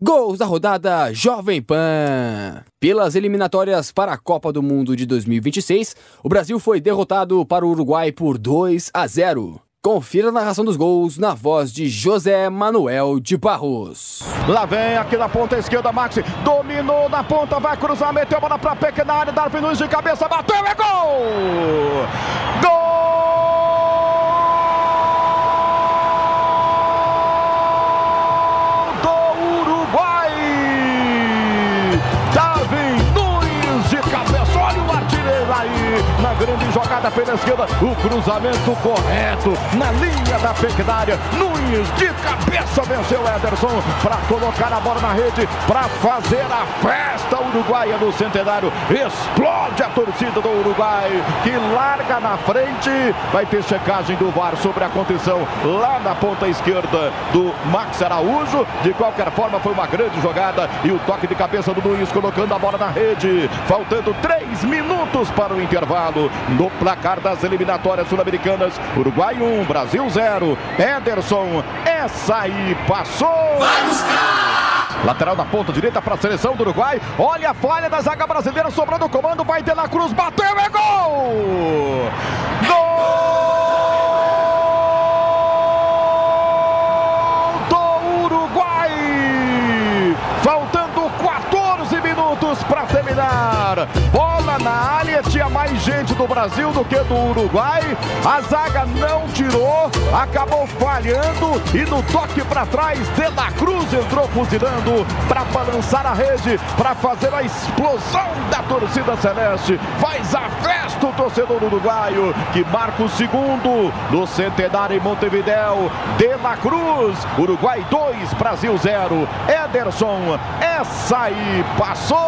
Gols da rodada Jovem Pan. Pelas eliminatórias para a Copa do Mundo de 2026, o Brasil foi derrotado para o Uruguai por 2 a 0. Confira a narração dos gols na voz de José Manuel de Barros. Lá vem aqui na ponta esquerda, Maxi. Dominou na ponta, vai cruzar, meteu a bola pra pequena área. Darwin Nunes de cabeça, bateu, é gol! Gol! Grande jogada pela esquerda, o cruzamento correto na linha da pequenária. Nunes de cabeça venceu Ederson para colocar a bola na rede, para fazer a festa uruguaia no centenário. Explode a torcida do Uruguai que larga na frente. Vai ter checagem do VAR sobre a condição lá na ponta esquerda do Max Araújo. De qualquer forma, foi uma grande jogada e o toque de cabeça do Nunes colocando a bola na rede. Faltando três minutos para o intervalo no placar das eliminatórias sul-americanas. Uruguai 1, Brasil 0. Ederson, essa aí passou! Lateral da ponta direita para a seleção do Uruguai. Olha a falha da zaga brasileira, sobrando o comando, vai De La Cruz, bateu, é gol! Gol! Faltando 14 minutos para Bola na área, tinha mais gente do Brasil do que do Uruguai. A zaga não tirou, acabou falhando e no toque para trás, De La Cruz entrou fuzilando para balançar a rede, para fazer a explosão da torcida celeste. Faz a festa o torcedor uruguaio que marca o segundo no centenário em Montevidéu. De La Cruz, Uruguai 2, Brasil 0. Ederson, essa aí passou!